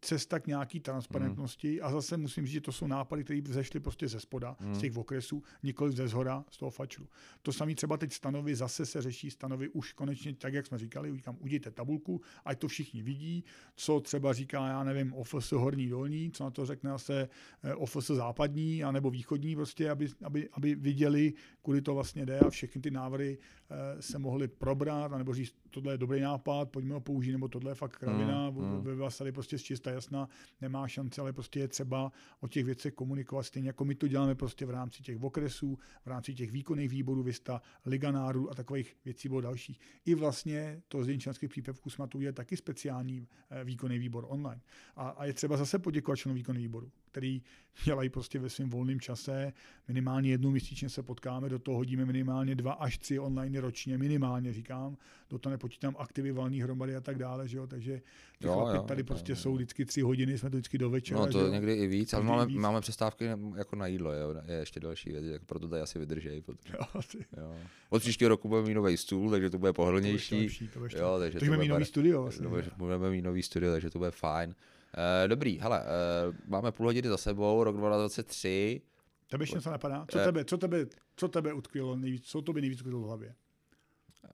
cesta k nějaký transparentnosti mm. a zase musím říct, že to jsou nápady, které vzešly prostě ze spoda, mm. z těch okresů, nikoli ze zhora, z toho fačru. To samé třeba teď stanovy, zase se řeší stanovy už konečně, tak jak jsme říkali, říkám, udějte tabulku, ať to všichni vidí, co třeba říká, já nevím, OFS horní dolní, co na to řekne zase eh, OFS západní, anebo východní, prostě, aby, aby, aby viděli, kudy to vlastně jde a všechny ty návrhy eh, se mohly probrat, anebo říct, tohle je dobrý nápad, pojďme ho použít, nebo tohle je fakt kravina, mm, mm. ve vás tady prostě z čista jasná, nemá šanci, ale prostě je třeba o těch věcech komunikovat stejně, jako my to děláme prostě v rámci těch okresů, v rámci těch výkonných výborů Vista, Liganáru a takových věcí bylo dalších. I vlastně to z členských přípevků jsme tu je taky speciální eh, výkonný výbor online. A, a je třeba zase poděkovat členům výkonných výboru, který dělají prostě ve svém volném čase, minimálně jednou měsíčně se potkáme, do toho hodíme minimálně dva až tři online ročně, minimálně říkám, do toho nepočítám aktivy valných hromady a tak dále, že jo? takže ty jo, jo, tady prostě jo. jsou vždycky tři hodiny, jsme to vždycky do večera. No to že? někdy i víc, ale máme, víc. máme přestávky jako na jídlo, jo? je ještě další věc, jako proto tady asi vydržej. Potom. Jo, jo. Od příštího roku budeme mít nový stůl, takže to bude pohodlnější. To bude jo, takže to budeme mít nový studio. Vlastně, budeme mít nový studio, takže to bude fajn. Uh, dobrý, hele, uh, máme půl hodiny za sebou, rok 2023. Tebe ještě něco napadá? Co, uh, tebe, co, tebe, co tebe utkvělo nejvíc, co tobě nejvíc utkvělo v hlavě?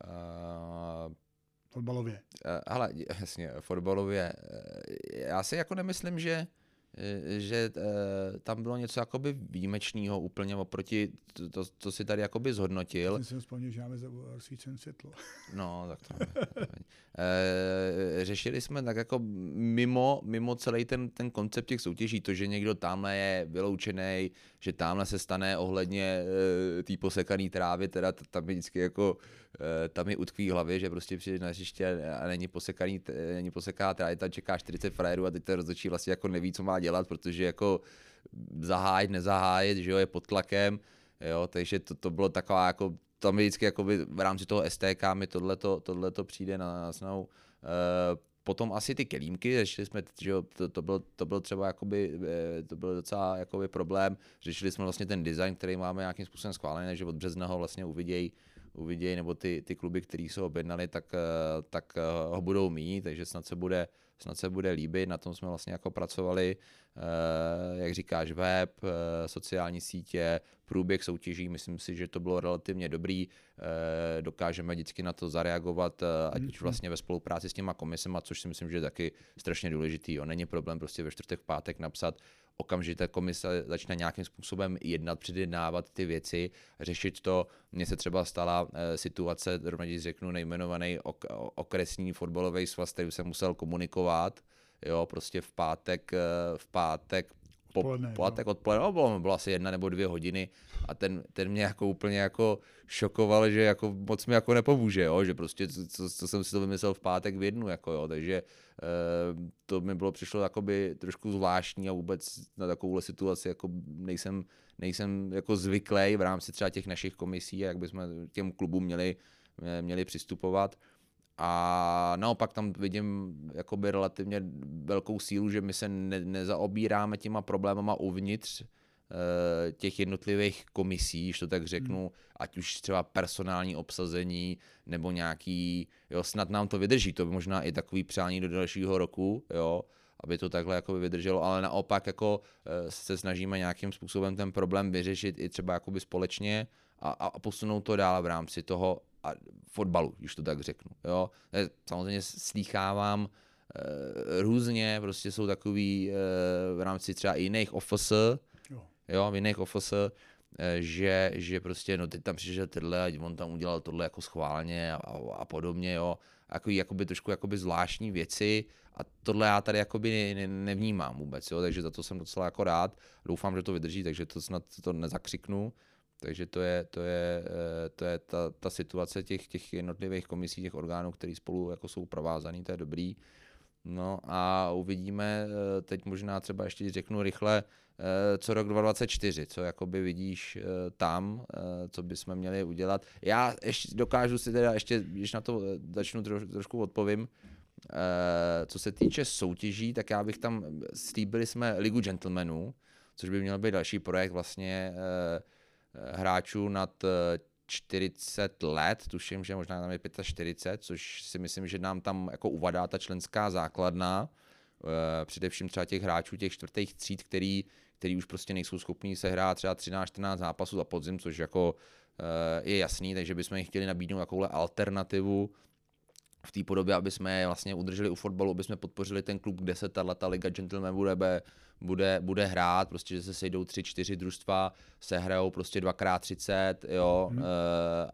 Uh, fotbalově. Uh, hele, jasně, fotbalově. Já si jako nemyslím, že že e, tam bylo něco jakoby výjimečného úplně oproti, to, to, to si tady jakoby zhodnotil. Já jsem vzpomněl, že máme rozsvícen světlo. No, tak to e, řešili jsme tak jako mimo, mimo celý ten, ten koncept těch soutěží, to, že někdo tamhle je vyloučený, že tamhle se stane ohledně e, té posekané trávy, teda tam je vždycky jako, e, tam je utkví hlavě, že prostě přijde na hřiště a není posekaný, není posekaná trávy, tam čeká 40 frajerů a teď ten rozhodčí vlastně jako neví, co má dělat, protože jako zahájit, nezahájit, že jo, je pod tlakem, jo, takže to, to bylo taková jako tam vždycky jakoby v rámci toho STK mi tohleto, tohleto přijde na, na snou. E, potom asi ty kelímky, řešili jsme, že to, to, byl, to byl třeba jakoby, eh, to byl docela jakoby problém, řešili jsme vlastně ten design, který máme nějakým způsobem schválený, že od března ho vlastně uvidějí uvidějí, nebo ty, ty kluby, které se objednali, tak, eh, tak ho budou mít, takže snad se bude, snad se bude líbit, na tom jsme vlastně jako pracovali, jak říkáš, web, sociální sítě, průběh soutěží, myslím si, že to bylo relativně dobrý, eh, dokážeme vždycky na to zareagovat, eh, ať už mhm. vlastně ve spolupráci s těma komisema, což si myslím, že je taky strašně důležitý. Jo. Není problém prostě ve čtvrtek, v pátek napsat, okamžitě komise začne nějakým způsobem jednat, předjednávat ty věci, řešit to. Mně se třeba stala e, situace, zrovna když řeknu nejmenovaný ok, okresní fotbalový svaz, který jsem musel komunikovat, jo, prostě v pátek, v pátek po, odpoledne, pátek odpoledne, no, bylo, bylo asi jedna nebo dvě hodiny a ten, ten mě jako úplně jako šokoval, že jako moc mi jako nepomůže, jo, že prostě co, co, jsem si to vymyslel v pátek v jednu, jako jo, takže e, to mi bylo přišlo jakoby trošku zvláštní a vůbec na takovouhle situaci jako nejsem, nejsem jako zvyklý v rámci třeba těch našich komisí, jak bychom těm klubům měli, měli přistupovat. A naopak tam vidím jakoby relativně velkou sílu, že my se ne, nezaobíráme těma problémama uvnitř e, těch jednotlivých komisí, že to tak řeknu, hmm. ať už třeba personální obsazení nebo nějaký, jo, snad nám to vydrží, to by možná i takový přání do dalšího roku, jo, aby to takhle jako vydrželo, ale naopak jako e, se snažíme nějakým způsobem ten problém vyřešit i třeba jakoby společně a, a posunout to dál v rámci toho a fotbalu, když to tak řeknu. Jo? Samozřejmě slýchávám e, různě, prostě jsou takový e, v rámci třeba jiných ofs, jo. jo, v jiných ofs, e, že, že prostě, no teď tam přišel tohle a on tam udělal tohle jako schválně a, a, a podobně, jo. Takový jakoby trošku jakoby zvláštní věci a tohle já tady jakoby ne, nevnímám vůbec, jo, takže za to jsem docela jako rád. Doufám, že to vydrží, takže to snad to nezakřiknu. Takže to je, to je, eh, to je ta, ta situace těch, těch jednotlivých komisí, těch orgánů, které spolu jako jsou provázaný, to je dobrý. No a uvidíme, eh, teď možná třeba ještě řeknu rychle, eh, co rok 2024, co jakoby vidíš tam, co bychom měli udělat. Já ještě dokážu si teda, ještě, když na to začnu troš, trošku odpovím, co se týče soutěží, tak já bych tam, slíbili jsme Ligu gentlemanů, což by měl být další projekt vlastně hráčů nad 40 eh, let, tuším, že možná tam je 45, což si myslím, že nám tam jako uvadá ta členská základna, eh, především třeba těch hráčů těch čtvrtých tříd, který, který už prostě nejsou schopní se hrát třeba 13-14 zápasů za podzim, což jako je jasný, takže bychom jim chtěli nabídnout takovouhle alternativu v té podobě, aby jsme je vlastně udrželi u fotbalu, aby jsme podpořili ten klub, kde se tato Liga Gentleman bude, bude, bude hrát, prostě, že se sejdou tři, čtyři družstva, se hrajou prostě dvakrát třicet, jo, hmm.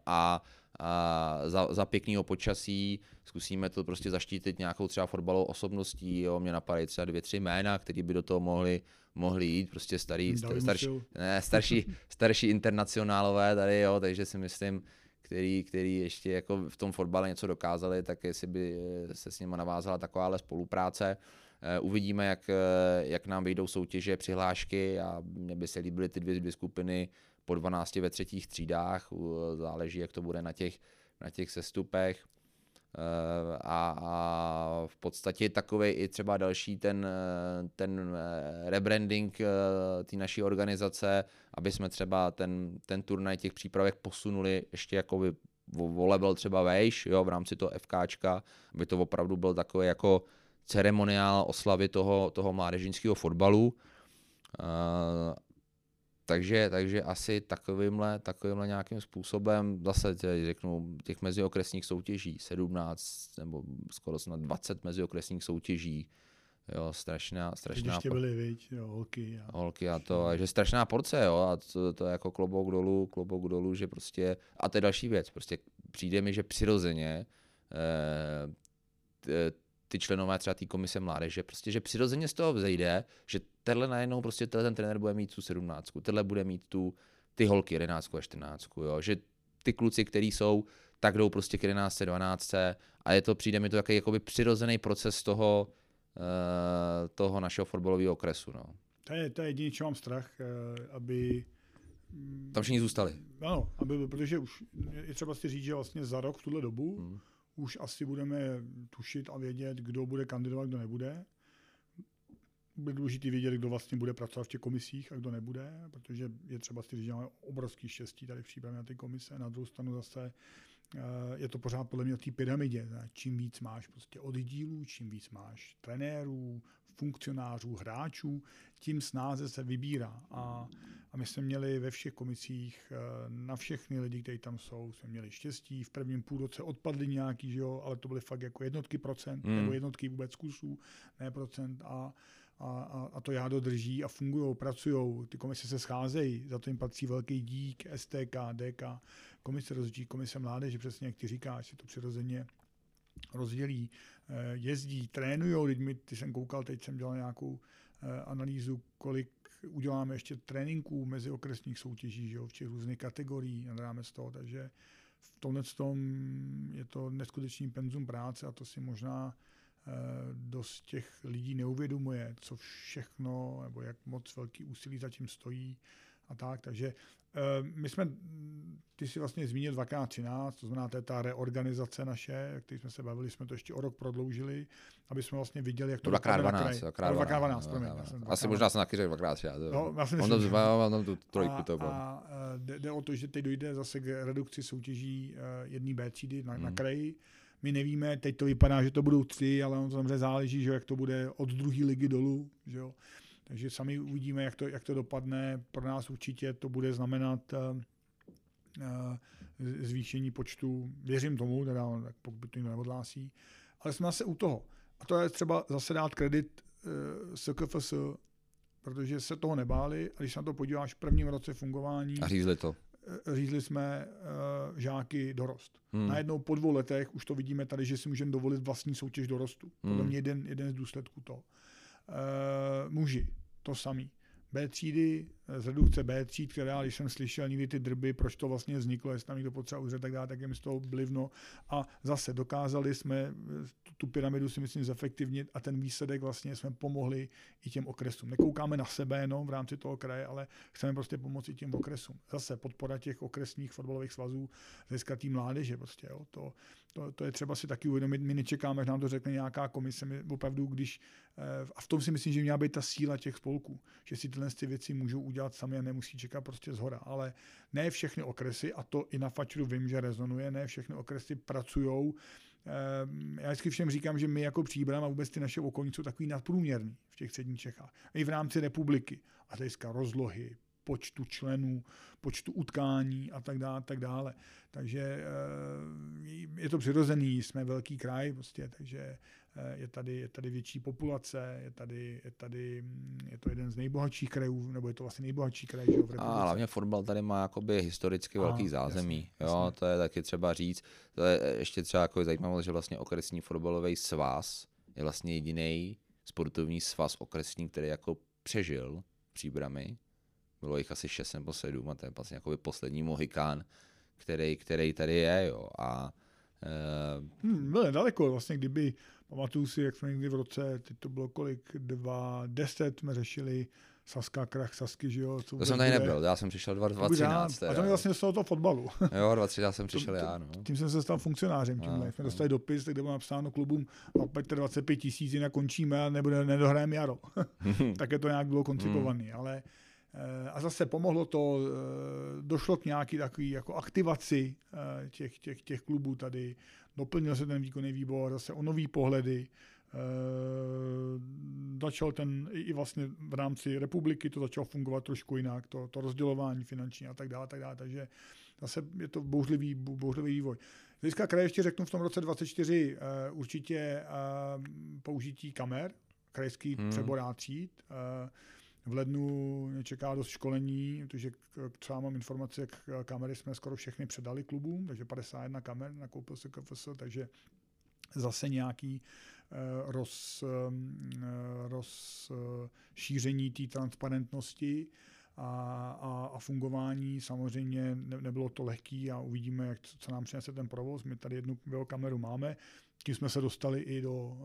a, a za, za pěknýho počasí zkusíme to prostě zaštítit nějakou třeba fotbalovou osobností, jo, mě napadají třeba dvě, tři jména, který by do toho mohli, mohli jít, prostě starý, star, starší, ne, starší, starší internacionálové tady, jo, takže si myslím, který, který ještě jako v tom fotbale něco dokázali, tak jestli by se s nimi navázala takováhle spolupráce. Eh, uvidíme, jak, eh, jak nám vyjdou soutěže, přihlášky a mně by se líbily ty dvě, dvě skupiny po 12 ve třetích třídách, záleží, jak to bude na těch, na těch sestupech. Eh, a, a v podstatě takový i třeba další ten, ten rebranding té naší organizace, aby jsme třeba ten, ten turnaj těch přípravek posunuli ještě jako vole byl třeba vejš, jo, v rámci toho FKčka, aby to opravdu byl takový jako ceremoniál oslavy toho, toho mládežnického fotbalu. Takže, takže asi takovýmhle, takovýmhle nějakým způsobem, zase tě, řeknu, těch meziokresních soutěží, 17 nebo skoro snad 20 meziokresních soutěží, jo, strašná, strašná. Ještě byly, viď, jo, holky. A... Holky a to, a že strašná porce, jo, a to, to je jako klobouk dolů, klobouk dolů, že prostě, a to je další věc, prostě přijde mi, že přirozeně eh, ty členové třeba té komise mládeže, prostě, že přirozeně z toho vzejde, že tenhle najednou prostě ten trenér bude mít tu sedmnáctku, tenhle bude mít tu, ty holky jedenáctku a čtrnáctku, jo, že ty kluci, kteří jsou, tak jdou prostě k 11, 12 a je to, přijde mi to takový jakoby přirozený proces toho, uh, toho našeho fotbalového okresu, no. To je, to je jediný, čo mám strach, uh, aby tam všichni zůstali. Ano, aby, protože už je třeba si říct, že vlastně za rok v tuhle dobu hmm už asi budeme tušit a vědět, kdo bude kandidovat, kdo nebude. Bude důležité vědět, kdo vlastně bude pracovat v těch komisích a kdo nebude, protože je třeba si říct, že máme obrovský štěstí tady v přípravě na ty komise. Na druhou stranu zase eh, je to pořád podle mě o té pyramidě. Čím víc máš prostě oddílů, čím víc máš trenérů, funkcionářů, hráčů, tím snáze se vybírá. A a my jsme měli ve všech komicích, eh, na všechny lidi, kteří tam jsou, jsme měli štěstí. V prvním půlroce odpadly nějaký, že jo, ale to byly fakt jako jednotky procent, mm. nebo jednotky vůbec kusů, ne procent. A, a, a to já dodrží a fungují, pracují. Ty komise se scházejí, za to jim patří velký dík, STK, DK, komise rozhodčí, komise mládeže, přesně jak ty říkáš, je to přirozeně rozdělí, eh, jezdí, trénují, teď mi, ty jsem koukal, teď jsem dělal nějakou eh, analýzu, kolik uděláme ještě tréninků mezi okresních soutěží, že jo, v těch různých kategorií nad z toho, takže v tomhle tom je to neskutečný penzum práce a to si možná eh, dost těch lidí neuvědomuje, co všechno, nebo jak moc velký úsilí zatím stojí a tak, takže Eh, my jsme, ty si vlastně zmínil 2x13, to znamená, to je ta reorganizace naše, jak jsme se bavili, jsme to ještě o rok prodloužili, aby jsme vlastně viděli, jak to 2x12. 2x12, promiň. Asi možná jsem taky řekl 2x3. No, já myslím, tam tu trojku to bylo. A, jde, o to, že teď dojde zase k redukci soutěží uh, jedné B třídy na, na kraji. My nevíme, teď to vypadá, že to budou tři, ale on samozřejmě záleží, že jak to bude od druhé ligy dolů. Že jo. Takže sami uvidíme, jak to, jak to dopadne. Pro nás určitě to bude znamenat uh, zvýšení počtu, věřím tomu, teda pokud to neodhlásí, ale jsme zase u toho. A to je třeba zase dát kredit uh, SKFS, protože se toho nebáli a když se na to podíváš v prvním roce fungování, a řízli to. Řízli jsme uh, žáky dorost. Hmm. Najednou po dvou letech už to vidíme tady, že si můžeme dovolit vlastní soutěž dorostu. Podle hmm. mě jeden, jeden z důsledků toho. Uh, muži, to samý. B třídy, z redukce B tříd, která, když jsem slyšel někdy ty drby, proč to vlastně vzniklo, jestli tam někdo potřeba uzřet, tak dále, tak je mi z toho blivno. A zase dokázali jsme tu, tu pyramidu si myslím zefektivnit a ten výsledek vlastně jsme pomohli i těm okresům. Nekoukáme na sebe jenom v rámci toho kraje, ale chceme prostě pomoci těm okresům. Zase podpora těch okresních fotbalových svazů, hlediska té mládeže prostě, jo. To, to, to, je třeba si taky uvědomit. My nečekáme, že nám to řekne nějaká komise. My opravdu, když, eh, a v tom si myslím, že měla být ta síla těch spolků, že si tyhle ty věci můžou udělat sami a nemusí čekat prostě zhora. Ale ne všechny okresy, a to i na Fačru vím, že rezonuje, ne všechny okresy pracují ehm, já vždycky všem říkám, že my jako příbram a vůbec ty naše okolí jsou takový nadprůměrný v těch středních Čechách. I v rámci republiky. A hlediska rozlohy, počtu členů, počtu utkání a tak dále. Tak dále. Takže eh, je to přirozený, jsme velký kraj, prostě, takže eh, je tady, je tady větší populace, je tady, je tady, je to jeden z nejbohatších krajů, nebo je to vlastně nejbohatší kraj. Že, v a hlavně fotbal tady má jakoby historicky a, velký zázemí. Jasně, jo, jasně. to je taky třeba říct. To je ještě třeba jako zajímavé, že vlastně okresní fotbalový svaz je vlastně jediný sportovní svaz okresní, který jako přežil příbramy bylo jich asi 6 nebo 7 a to je vlastně jako poslední mohikán, který, který tady je, jo. A Uh, hmm, bylo daleko, vlastně kdyby, pamatuju si, jak jsme někdy v roce, teď to bylo kolik, dva, deset jsme řešili Saska, krach Sasky, že jo. Co to jsem tady nebyl, já jsem přišel 2013. A to mi vlastně z toho fotbalu. jo, 2013 jsem přišel to, já, no. Tím jsem se stal funkcionářem tímhle. No, jsme no. dostali dopis, kde bylo napsáno klubům, zaplaťte 25 tisíc, jinak končíme a nebude, nedohrajeme jaro. tak je to nějak bylo koncipované, hmm. ale a zase pomohlo to, eh, došlo k nějaký takový jako aktivaci eh, těch, těch, těch klubů tady, doplnil se ten výkonný výbor zase o nový pohledy, začal ten i vlastně v rámci republiky to začalo fungovat trošku jinak, to, to rozdělování finanční a tak dále, tak dále, takže zase je to bouřlivý, bouřlivý vývoj. Z hlediska kraje ještě řeknu v tom roce 24 určitě použití kamer, krajský hmm. přeborá tříd, v lednu mě čeká dost školení, protože třeba mám informace, jak kamery jsme skoro všechny předali klubům, takže 51 kamer nakoupil se KFS, takže zase nějaký roz, rozšíření té transparentnosti a, a, a fungování. Samozřejmě ne, nebylo to lehký a uvidíme, jak, co nám přinese ten provoz. My tady jednu kameru máme, tím jsme se dostali i do,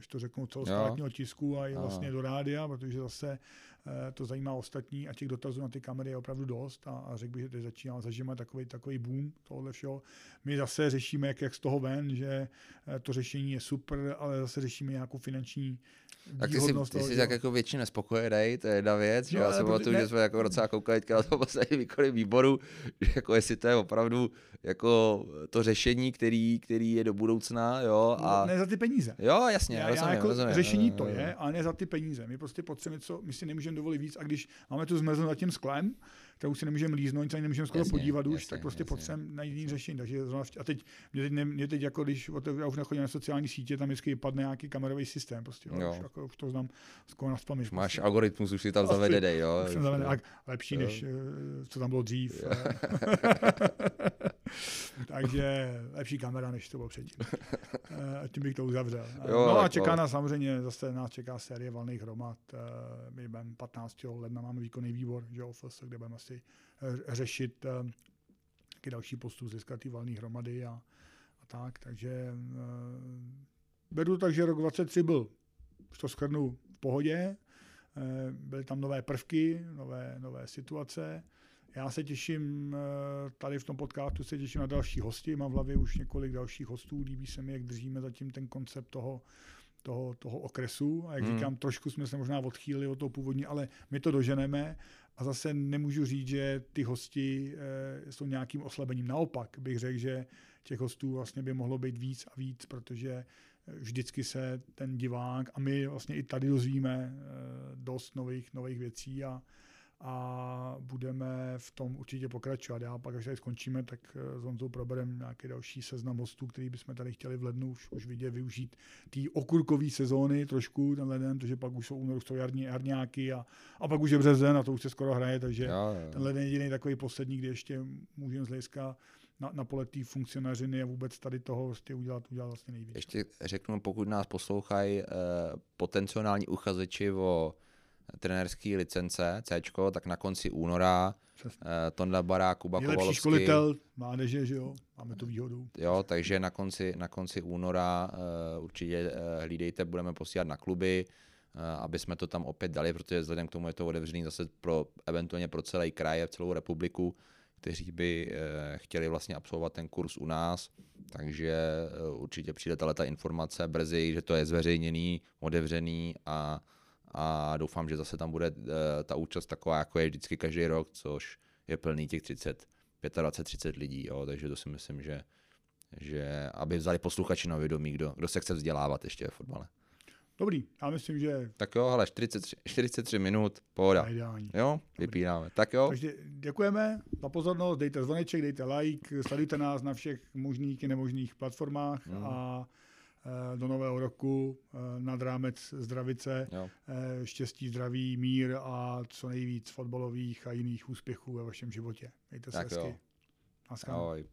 že to řeknu, celostátního tisku a i vlastně do rádia, protože zase Eh, to zajímá ostatní a těch dotazů na ty kamery je opravdu dost a, a řekl bych, že teď začíná, zažívat takový, takový boom tohohle všeho. My zase řešíme, jak, jak z toho ven, že eh, to řešení je super, ale zase řešíme nějakou finanční tak ty jsi, ty jsi tak jako většině nespokojený, to je jedna věc, no, že já se pamatuju, že jsme jako docela koukali na to poslední výkony výboru, že jako jestli to je opravdu jako to řešení, který, který je do budoucna, jo. A... Ne za ty peníze. Jo, jasně, já, rozumím, já jako rozumím, řešení to je, ale ne za ty peníze. My prostě potřebujeme co, my si nemůžeme dovolit víc a když máme tu zmrzlinu nad tím sklem, kterou si nemůžeme líznout, nic ani nemůžeme skoro jasně, podívat už, jasně, tak prostě potřebujeme najít jiný řešení. Takže a teď, mě teď, mě teď jako když já už nechodím na sociální sítě, tam vždycky padne nějaký kamerový systém, prostě, jo. Už, jako, už to znám skoro na. Máš prostě. algoritmus, už si tam zavedený, jo. Už zavedený, lepší, jo. než eh, co tam bylo dřív. Takže lepší kamera, než to bylo předtím. Eh, a tím bych to uzavřel. Jo, no a čeká nás samozřejmě, zase nás čeká série valných hromad. Eh, my budeme 15. ledna máme výkonný výbor, že OFS, kde budeme asi eh, řešit taky další postup získat ty valné hromady a, a tak. Takže beru tak, že rok 23 byl, už to skrnu, v pohodě. Byly tam nové prvky, nové, nové situace já se těším, eh, tady v tom podcastu se těším na další hosti, mám v hlavě už několik dalších hostů, líbí se mi, jak držíme zatím ten koncept toho, toho, toho okresu a jak hmm. říkám, trošku jsme se možná odchýlili od toho původní, ale my to doženeme a zase nemůžu říct, že ty hosti e, jsou nějakým oslabením. Naopak bych řekl, že těch hostů vlastně by mohlo být víc a víc, protože vždycky se ten divák a my vlastně i tady dozvíme e, dost nových, nových věcí a, a budeme v tom určitě pokračovat. Já pak, až tady skončíme, tak eh, s Honzou probereme nějaký další seznam hostů, který bychom tady chtěli v lednu už, už vidět využít té okurkové sezóny trošku, ten leden, protože pak už jsou únoru, jsou jarní, jarňáky a, a pak už je březen a to už se skoro hraje, takže jo, jo. ten leden je jediný takový poslední, kdy ještě můžeme z hlediska na, na pole té funkcionařiny a vůbec tady toho vlastně udělat, udělat vlastně nejvíc. Ještě řeknu, pokud nás poslouchají eh, potenciální uchazeči o trenérský licence C, tak na konci února Přesně. Eh, Tonda Barák, Kuba Nejlepší Kovalovský. školitel mládeže, že jo, máme tu výhodu. Jo, takže na konci, na konci února uh, určitě uh, hlídejte, budeme posílat na kluby, uh, aby jsme to tam opět dali, protože vzhledem k tomu je to otevřený zase pro, eventuálně pro celý kraj a celou republiku, kteří by uh, chtěli vlastně absolvovat ten kurz u nás, takže určitě přijde ta informace brzy, že to je zveřejněný, otevřený a a doufám, že zase tam bude uh, ta účast taková, jako je vždycky každý rok, což je plný těch 30, 25, 30 lidí, jo, takže to si myslím, že, že aby vzali posluchači na vědomí, kdo, kdo se chce vzdělávat ještě ve fotbale. Dobrý, já myslím, že... Tak jo, ale 43, 43 minut, pohoda. Ideální. Jo, vypínáme. Tak jo. Takže děkujeme za pozornost, dejte zvoneček, dejte like, sledujte nás na všech možných i nemožných platformách mm. a Eh, do nového roku eh, nad rámec zdravice, jo. Eh, štěstí, zdraví, mír a co nejvíc fotbalových a jiných úspěchů ve vašem životě. Mějte se tak hezky. Ahoj.